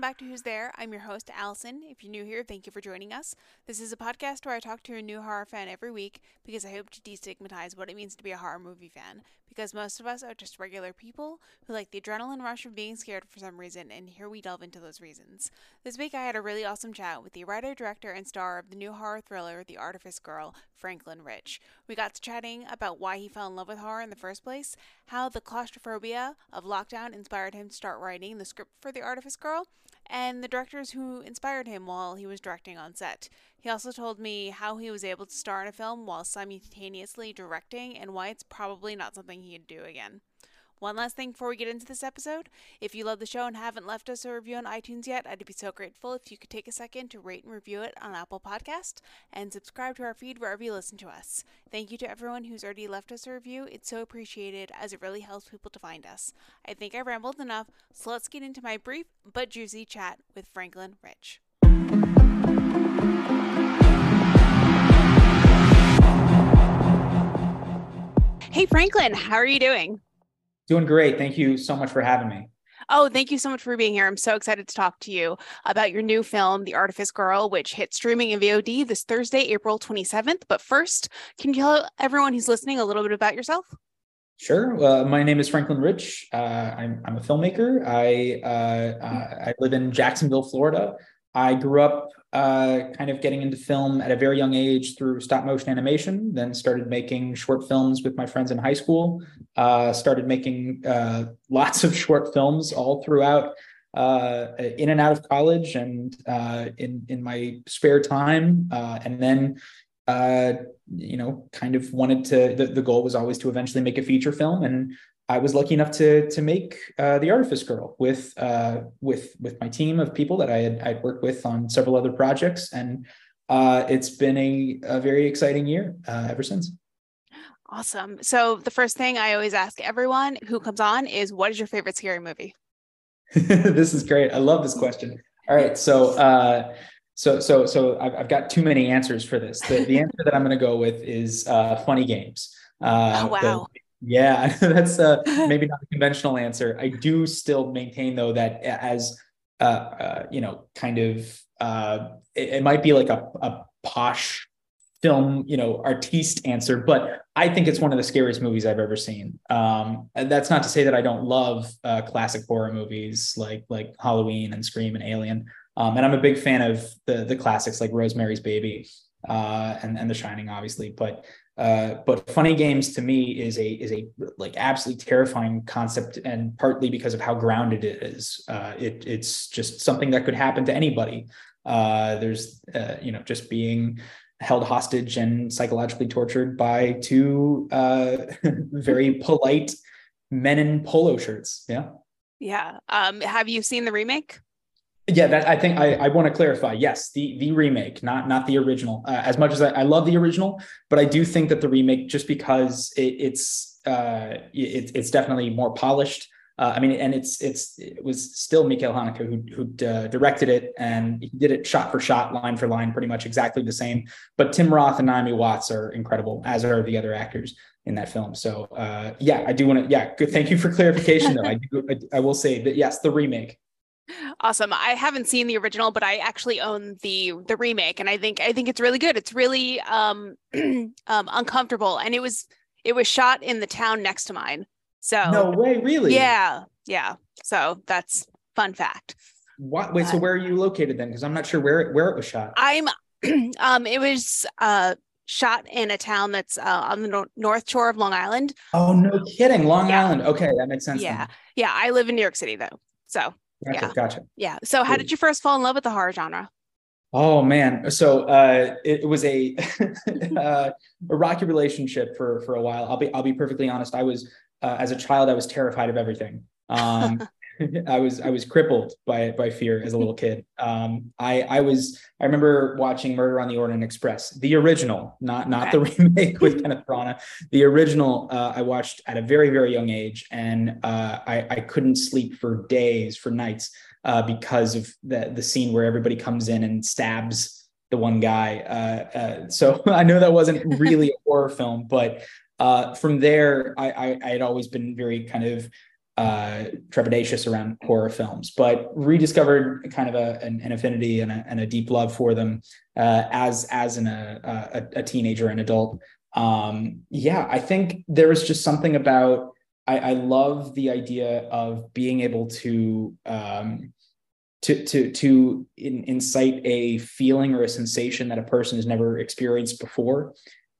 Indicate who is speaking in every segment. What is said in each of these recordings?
Speaker 1: Welcome back to Who's There. I'm your host, Allison. If you're new here, thank you for joining us. This is a podcast where I talk to a new horror fan every week because I hope to destigmatize what it means to be a horror movie fan. Because most of us are just regular people who like the adrenaline rush of being scared for some reason, and here we delve into those reasons. This week I had a really awesome chat with the writer, director, and star of the new horror thriller, The Artifice Girl, Franklin Rich. We got to chatting about why he fell in love with horror in the first place, how the claustrophobia of lockdown inspired him to start writing the script for The Artifice Girl, and the directors who inspired him while he was directing on set. He also told me how he was able to star in a film while simultaneously directing and why it's probably not something he'd do again. One last thing before we get into this episode. If you love the show and haven't left us a review on iTunes yet, I'd be so grateful if you could take a second to rate and review it on Apple Podcast and subscribe to our feed wherever you listen to us. Thank you to everyone who's already left us a review. It's so appreciated as it really helps people to find us. I think I rambled enough, so let's get into my brief but juicy chat with Franklin Rich. Hey Franklin, how are you doing?
Speaker 2: Doing great. Thank you so much for having me.
Speaker 1: Oh, thank you so much for being here. I'm so excited to talk to you about your new film, The Artifice Girl, which hits streaming in VOD this Thursday, April 27th. But first, can you tell everyone who's listening a little bit about yourself?
Speaker 2: Sure. Uh, my name is Franklin Rich. Uh, I'm, I'm, a filmmaker. I uh, uh I live in Jacksonville, Florida. I grew up uh, kind of getting into film at a very young age through stop motion animation, then started making short films with my friends in high school, uh, started making uh, lots of short films all throughout uh, in and out of college and uh, in, in my spare time. Uh, and then, you know, kind of wanted to, the, the goal was always to eventually make a feature film. And I was lucky enough to to make uh, the Artifice Girl with uh, with with my team of people that I had I'd worked with on several other projects, and uh, it's been a, a very exciting year uh, ever since.
Speaker 1: Awesome. So the first thing I always ask everyone who comes on is, "What is your favorite scary movie?"
Speaker 2: this is great. I love this question. All right, so uh, so so so I've, I've got too many answers for this. The, the answer that I'm going to go with is uh, funny games.
Speaker 1: oh wow.
Speaker 2: The, yeah, that's uh, maybe not a conventional answer. I do still maintain though that as uh, uh, you know, kind of uh, it, it might be like a, a posh film, you know, artiste answer, but I think it's one of the scariest movies I've ever seen. Um, that's not to say that I don't love uh, classic horror movies like like Halloween and Scream and Alien. Um, and I'm a big fan of the the classics like Rosemary's Baby uh, and and The Shining, obviously. But uh, but funny games to me is a is a like absolutely terrifying concept, and partly because of how grounded it is. Uh, it it's just something that could happen to anybody. Uh, there's uh, you know just being held hostage and psychologically tortured by two uh, very polite men in polo shirts. Yeah.
Speaker 1: Yeah. Um, have you seen the remake?
Speaker 2: Yeah, that I think I, I want to clarify. Yes, the the remake, not not the original. Uh, as much as I, I, love the original, but I do think that the remake, just because it, it's uh, it, it's definitely more polished. Uh, I mean, and it's it's it was still Michael Haneke who who uh, directed it, and he did it shot for shot, line for line, pretty much exactly the same. But Tim Roth and Naomi Watts are incredible, as are the other actors in that film. So uh, yeah, I do want to. Yeah, good. Thank you for clarification, though. I do. I, I will say that yes, the remake.
Speaker 1: Awesome. I haven't seen the original, but I actually own the the remake, and I think I think it's really good. It's really um, um, uncomfortable, and it was it was shot in the town next to mine. So
Speaker 2: no way, really?
Speaker 1: Yeah, yeah. So that's fun fact.
Speaker 2: What? Wait. Uh, so where are you located then? Because I'm not sure where it, where it was shot.
Speaker 1: I'm. um. It was uh shot in a town that's uh, on the no- north shore of Long Island.
Speaker 2: Oh no, kidding! Long yeah. Island. Okay, that makes sense.
Speaker 1: Yeah, yeah. I live in New York City though, so
Speaker 2: Gotcha, yeah. Gotcha.
Speaker 1: Yeah. So how did you first fall in love with the horror genre?
Speaker 2: Oh man. So uh, it, it, was a uh, a rocky relationship for for a while. I'll be I'll be perfectly honest. I was uh, as a child I was terrified of everything. Um, I was I was crippled by by fear as a little kid. Um, I I was I remember watching Murder on the Orient Express, the original, not not the remake with Kenneth Branagh. The original uh, I watched at a very very young age, and uh, I I couldn't sleep for days for nights uh, because of the the scene where everybody comes in and stabs the one guy. Uh, uh, so I know that wasn't really a horror film, but uh, from there I, I I had always been very kind of uh, trepidatious around horror films, but rediscovered kind of a, an, an affinity and a, and a, deep love for them uh, as as an, a, a, teenager and adult. Um, yeah, I think there was just something about I, I love the idea of being able to um, to to to in, incite a feeling or a sensation that a person has never experienced before,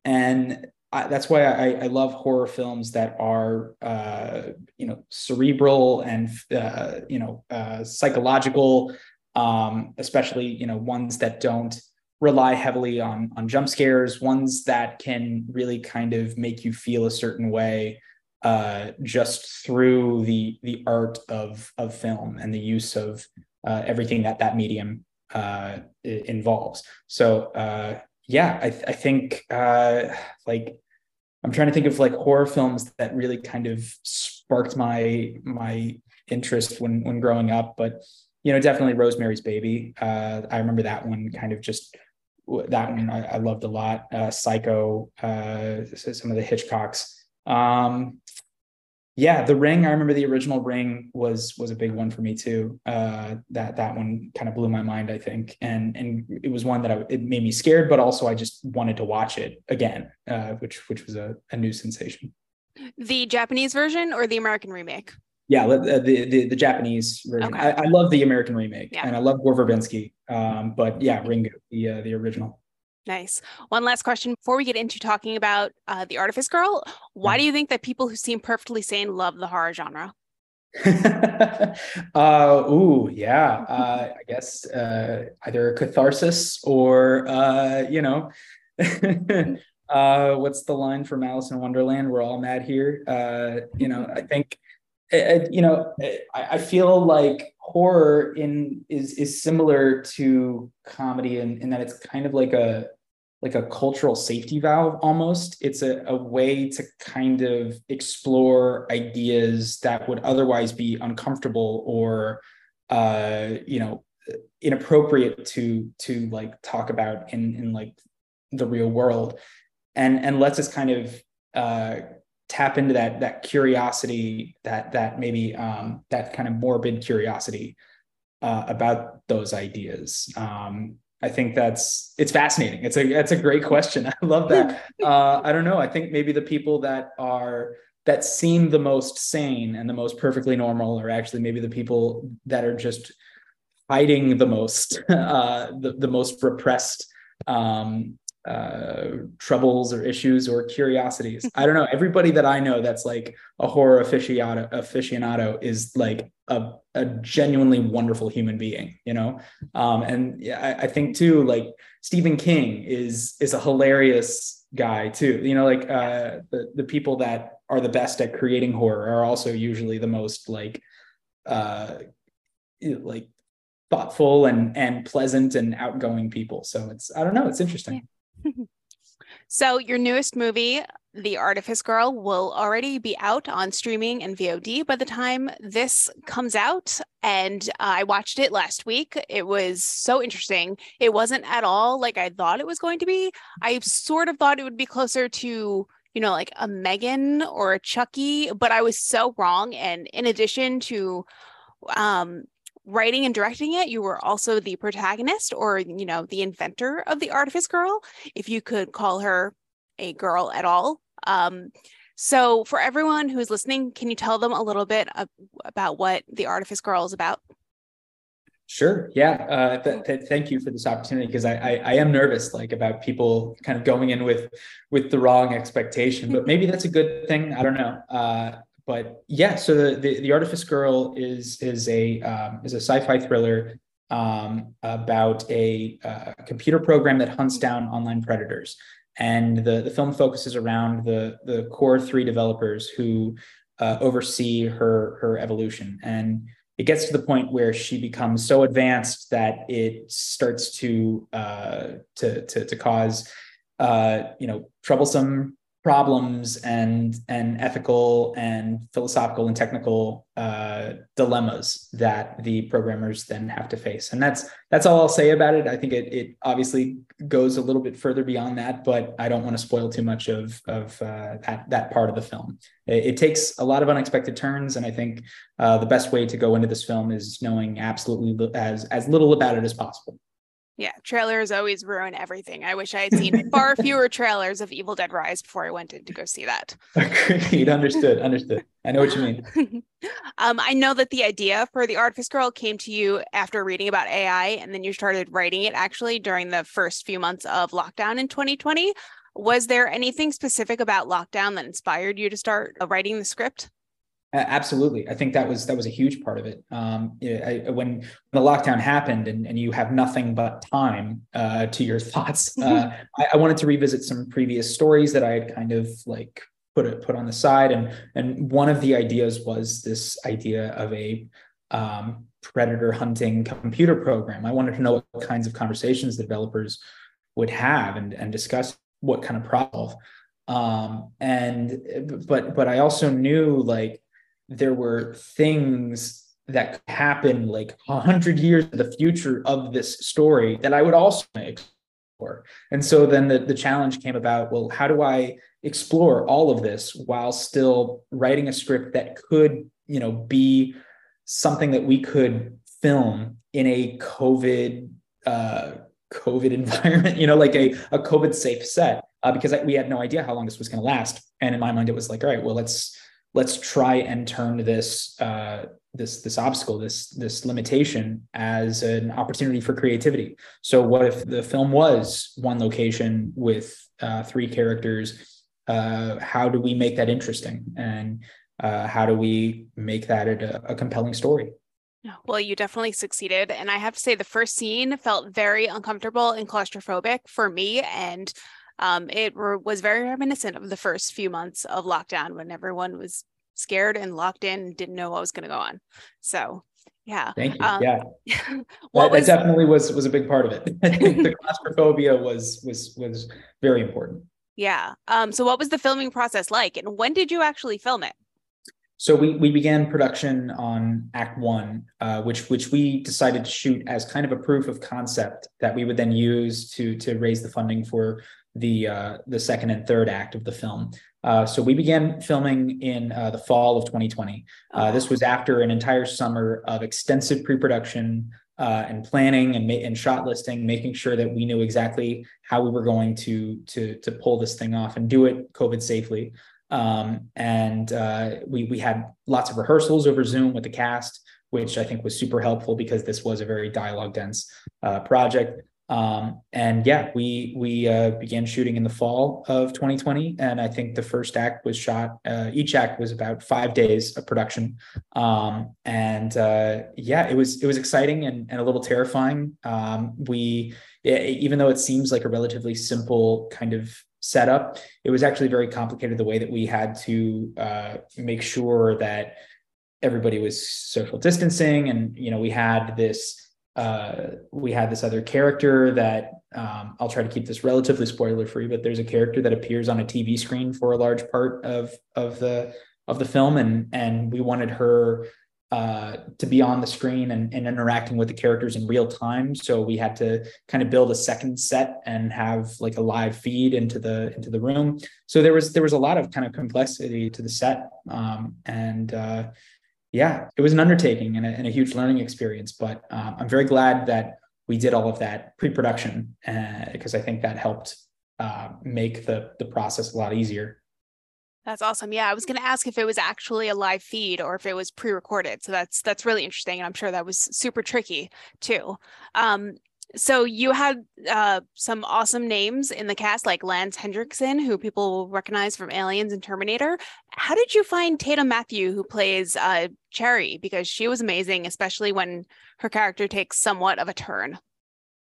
Speaker 2: and I, that's why I, I, love horror films that are uh, you know cerebral and uh, you know uh, psychological, um, especially you know ones that don't rely heavily on on jump scares, ones that can really kind of make you feel a certain way uh, just through the the art of of film and the use of uh, everything that that medium uh, involves. So yeah, I, I think uh, like I'm trying to think of like horror films that really kind of sparked my my interest when when growing up. But you know, definitely Rosemary's Baby. Uh, I remember that one kind of just that one I, I loved a lot. Uh, Psycho, uh, some of the Hitchcocks. Um, yeah, The Ring. I remember the original Ring was was a big one for me too. Uh, that that one kind of blew my mind, I think, and and it was one that I, it made me scared, but also I just wanted to watch it again, uh, which which was a, a new sensation.
Speaker 1: The Japanese version or the American remake?
Speaker 2: Yeah, the the, the Japanese version. Okay. I, I, love the American remake, yeah. and I love Gore Verbinski. Um, but yeah, Ringu, the uh, the original.
Speaker 1: Nice. One last question before we get into talking about uh, the Artifice Girl. Why do you think that people who seem perfectly sane love the horror genre?
Speaker 2: uh, ooh, yeah. Uh, I guess uh, either catharsis or uh, you know, uh, what's the line from Alice in Wonderland? We're all mad here. Uh, you know, I think, it, you know, I, I feel like horror in is is similar to comedy in, in that it's kind of like a like a cultural safety valve almost. It's a, a way to kind of explore ideas that would otherwise be uncomfortable or uh you know inappropriate to to like talk about in in like the real world. And and lets us kind of uh tap into that that curiosity that that maybe um, that kind of morbid curiosity uh, about those ideas. Um, I think that's it's fascinating. It's a that's a great question. I love that. Uh, I don't know. I think maybe the people that are that seem the most sane and the most perfectly normal are actually maybe the people that are just hiding the most, uh, the, the most repressed um, uh, troubles or issues or curiosities. I don't know. Everybody that I know that's like a horror aficionado, aficionado is like a, a genuinely wonderful human being, you know? Um, and yeah, I, I think too, like Stephen King is, is a hilarious guy too. You know, like uh, the, the people that are the best at creating horror are also usually the most like, uh, like thoughtful and and pleasant and outgoing people. So it's I don't know, it's interesting. Yeah.
Speaker 1: so, your newest movie, The Artifice Girl, will already be out on streaming and VOD by the time this comes out. And I watched it last week. It was so interesting. It wasn't at all like I thought it was going to be. I sort of thought it would be closer to you know, like a Megan or a Chucky, but I was so wrong. And in addition to um, writing and directing it, you were also the protagonist or, you know, the inventor of the Artifice Girl, if you could call her a girl at all. Um, so, for everyone who's listening, can you tell them a little bit of, about what the Artifice Girl is about?
Speaker 2: Sure. Yeah. Uh, th- th- thank you for this opportunity because I, I, I am nervous like about people kind of going in with with the wrong expectation, but maybe that's a good thing. I don't know. Uh, but yeah, so the, the, the Artifice Girl is is a um, is a sci-fi thriller um, about a uh, computer program that hunts down online predators, and the the film focuses around the the core three developers who uh, oversee her her evolution, and it gets to the point where she becomes so advanced that it starts to uh, to, to to cause uh, you know troublesome problems and and ethical and philosophical and technical uh, dilemmas that the programmers then have to face. And that's that's all i'll say about it. I think it, it obviously goes a little bit further beyond that but i don't want to spoil too much of of uh, that that part of the film. It, it, takes a lot of unexpected turns and i think uh, the best way to go into this film is knowing absolutely as as little about it as possible
Speaker 1: yeah, trailers always ruin everything. I wish I had seen far fewer trailers of Evil Dead Rise before I went in to go see that.
Speaker 2: Agreed. Understood. Understood. I know what you mean.
Speaker 1: um, I know that the idea for the Artifice Girl came to you after reading about AI, and then you started writing it actually during the first few months of lockdown in 2020. Was there anything specific about lockdown that inspired you to start writing the script?
Speaker 2: Absolutely, I think that was that was a huge part of it. Um, I, when the lockdown happened and, and you have nothing but time uh, to your thoughts, uh, I, I, wanted to revisit some previous stories that I had kind of like put it put on the side, and and one of the ideas was this idea of a um, predator hunting computer program. I wanted to know what kinds of conversations the developers would have and and discuss what kind of problem. Um, and but but I also knew like there were things that could happen like a hundred years in the future of this story that I would also explore. And so then the, the challenge came about, well, how do I explore all of this while still writing a script that could, you know, be something that we could film in a COVID uh, COVID environment, you know, like a, a COVID safe set, uh, because I, we had no idea how long this was going to last. And in my mind, it was like, all right, well, let's let's try and turn this uh, this this obstacle, this this limitation, as an opportunity for creativity. So, what if the film was one location with uh, three characters? Uh, how do we make that interesting, and uh, how do we make that a, a compelling story?
Speaker 1: Well, you definitely succeeded. And I have to say, the first scene felt very uncomfortable and claustrophobic for me. And um, it re- was very reminiscent of the first few months of lockdown when everyone was scared and locked in and didn't know what was going to go on. So, yeah.
Speaker 2: Thank you. Um, yeah. that, was, that, definitely was was a big part of it. I think the claustrophobia was was was very important.
Speaker 1: Yeah. Um, so what was the filming process like and when did you actually film it?
Speaker 2: So we we began production on Act One, uh, which which we decided to shoot as kind of a proof of concept that we would then use to to raise the funding for the uh, the second and third act of the film. Uh, so we began filming in uh, the fall of 2020. Uh, this was after an entire summer of extensive pre-production uh, and planning and, ma- and shot listing, making sure that we knew exactly how we were going to to to pull this thing off and do it COVID safely. Um, and uh, we we had lots of rehearsals over Zoom with the cast, which I think was super helpful because this was a very dialogue dense project. Um, and yeah, we we uh, began shooting in the fall of 2020, and I think the first act was shot. Uh, each act was about five days of production, um, and uh, yeah, it was it was exciting and, and a little terrifying. Um, we even though it seems like a relatively simple kind of setup, it was actually very complicated the way that we had to uh, make sure that everybody was social distancing, and you know we had this uh, we had this other character that um, I'll try to keep this relatively spoiler free, but there's a character that appears on a TV screen for a large part of of the of the film, and and we wanted her uh, to be on the screen and, and interacting with the characters in real time. So we had to kind of build a second set and have like a live feed into the into the room. So there was there was a lot of kind of complexity to the set, um, and uh, yeah, it was an undertaking and a, and a huge learning experience. But um, I'm very glad that we did all of that pre-production because uh, I think that helped uh, make the the process a lot easier.
Speaker 1: That's awesome. Yeah, I was going to ask if it was actually a live feed or if it was pre-recorded. So that's that's really interesting, and I'm sure that was super tricky too. Um, so you had uh, some awesome names in the cast, like Lance Henriksen, who people will recognize from Aliens and Terminator. How did you find Tatum Matthew, who plays uh, Cherry? Because she was amazing, especially when her character takes somewhat of a turn.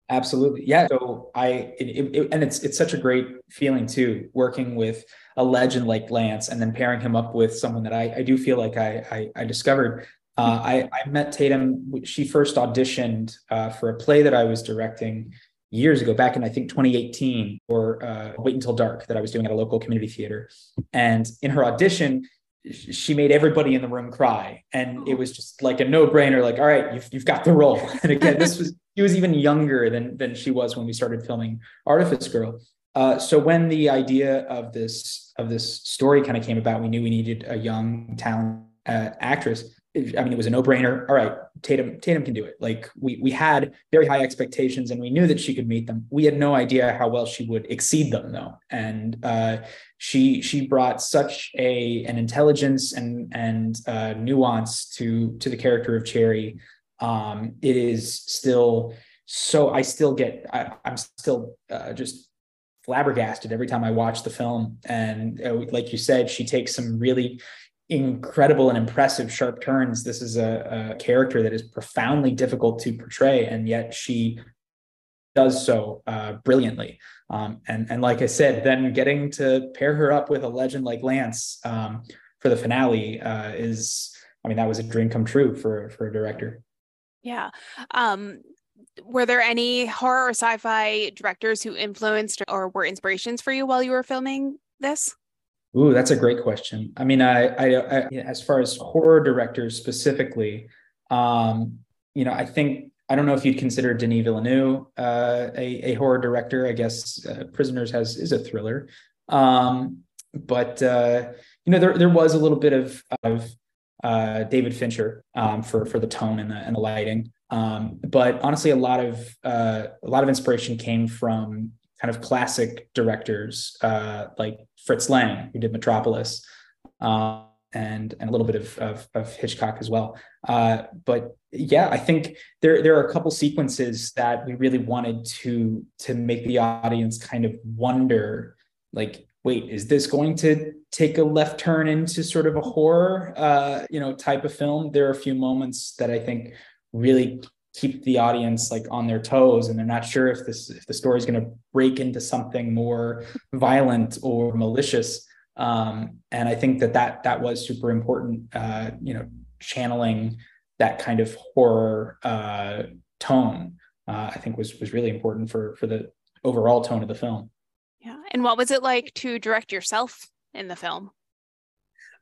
Speaker 2: Absolutely, yeah. So I, it, it, and it's it's such a great feeling too, working with a legend like Lance, and then pairing him up with someone that I, I do feel like I, I, I discovered uh, I, I, met Tatum. She first auditioned uh, for a play that I was directing years ago, back in I think 2018 or uh, Wait Until Dark that I was doing at a local community theater. And in her audition, she made everybody in the room cry, and it was just like a no brainer. Like, all right, you've you've got the role. And again, this was she was even younger than than she was when we started filming Artifice Girl. Uh, so when the idea of this of this story kind of came about, we knew we needed a young talent uh, actress. I mean, it was a no brainer. All right, Tatum Tatum can do it. Like we we had very high expectations, and we knew that she could meet them. We had no idea how well she would exceed them, though. And uh, she she brought such a an intelligence and and uh, nuance to to the character of Cherry. Um, it is still so. I still get. I, am still uh, just flabbergasted every time I watch the film. And uh, like you said, she takes some really incredible and impressive sharp turns. This is a, a, character that is profoundly difficult to portray, and yet she does so uh, brilliantly. Um, and and like I said, then getting to pair her up with a legend like Lance um, for the finale uh, is, I mean, that was a dream come true for for a director.
Speaker 1: Yeah. Um, were there any horror or sci-fi directors who influenced or were inspirations for you while you were filming this?
Speaker 2: Ooh, that's a great question. I mean, I, I, I as far as horror directors specifically, um, you know, I think I don't know if you'd consider Denis Villeneuve uh, a, a horror director. I guess uh, Prisoners has is a thriller, um, but uh, you know, there there was a little bit of of uh, David Fincher um, for for the tone and the and the lighting. Um, but honestly, a lot of uh, a lot of inspiration came from kind of classic directors uh, like Fritz Lang, who did Metropolis, uh, and and a little bit of of, of Hitchcock as well. Uh, but yeah, I think there there are a couple sequences that we really wanted to to make the audience kind of wonder, like, wait, is this going to take a left turn into sort of a horror, uh, you know, type of film? There are a few moments that I think really keep the audience like on their toes and they're not sure if this if the story is going to break into something more violent or malicious. Um, and i think that that that was super important uh, you know channeling that kind of horror uh, tone uh, i think was was really important for for the overall tone of the film.
Speaker 1: Yeah. And what was it like to direct yourself in the film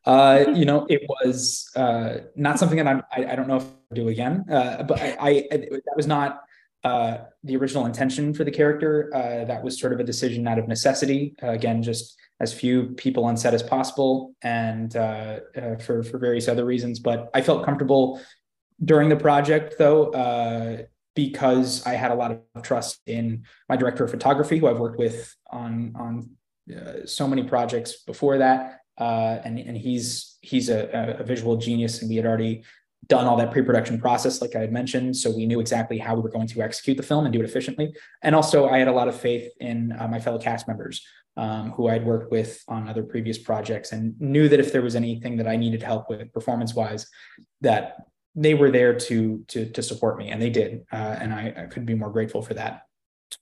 Speaker 2: uh, you know, it was uh, not something that I'm, I, I don't know if I'll do again, uh, but I, I, that was not uh, the original intention for the character. Uh, that was sort of a decision out of necessity. Uh, again, just as few people on set as possible, and uh, uh, for for various other reasons. But I felt comfortable during the project, though, uh, because I had a lot of trust in my director of photography, who I've worked with on on uh, so many projects before that uh, and and he's he's a, a, visual genius, and we had already done all that pre-production process, like I had mentioned, so we knew exactly how we were going to execute the film and do it efficiently. And also, I had a lot of faith in uh, my fellow cast members um, who I'd worked with on other previous projects, and knew that if there was anything that I needed help with performance-wise, that they were there to to to support me, and they did, uh, and I, I couldn't be more grateful for that.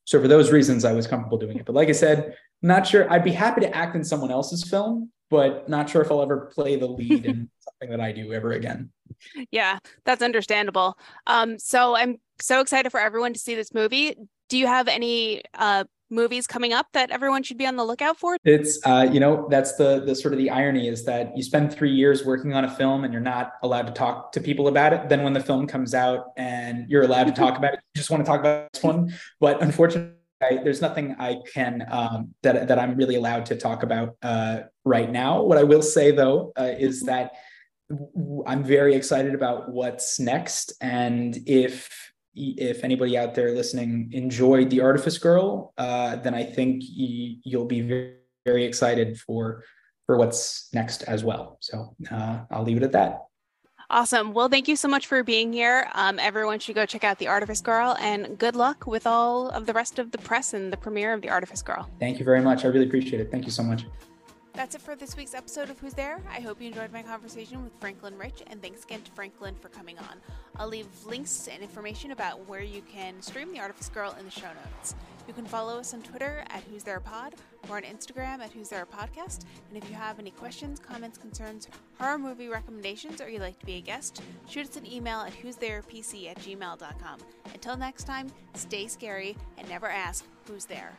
Speaker 2: So for those reasons, I was comfortable doing it. But like I said, not sure. I'd be happy to act in someone else's film, but not sure if I'll ever play the lead in something that I do ever again.
Speaker 1: Yeah, that's understandable. Um, so I'm so excited for everyone to see this movie. Do you have any uh, movies coming up that everyone should be on the lookout for?
Speaker 2: It's uh, you know that's the the sort of the irony is that you spend three years working on a film and you're not allowed to talk to people about it. Then when the film comes out and you're allowed to talk about it, you just want to talk about this one. But unfortunately I, there's nothing I can um, that that I'm really allowed to talk about uh, right now. What I will say though uh, is mm-hmm. that I'm very excited about what's next, and if if anybody out there listening enjoyed the Artifice Girl, uh, then I think you'll be very, very excited for for what's next as well. So uh, I'll leave it at that.
Speaker 1: Awesome. Well, thank you so much for being here. Um, everyone should go check out The Artifice Girl and good luck with all of the rest of the press and the premiere of The Artifice Girl.
Speaker 2: Thank you very much. I really appreciate it. Thank you so much.
Speaker 1: That's it for this week's episode of Who's There. I hope you enjoyed my conversation with Franklin Rich, and thanks again to Franklin for coming on. I'll leave links and information about where you can stream The Artifice Girl in the show notes. You can follow us on Twitter at Who's There Pod or on Instagram at Who's There Podcast. And if you have any questions, comments, concerns, horror movie recommendations, or you'd like to be a guest, shoot us an email at who's there pc at gmail.com. Until next time, stay scary and never ask who's there.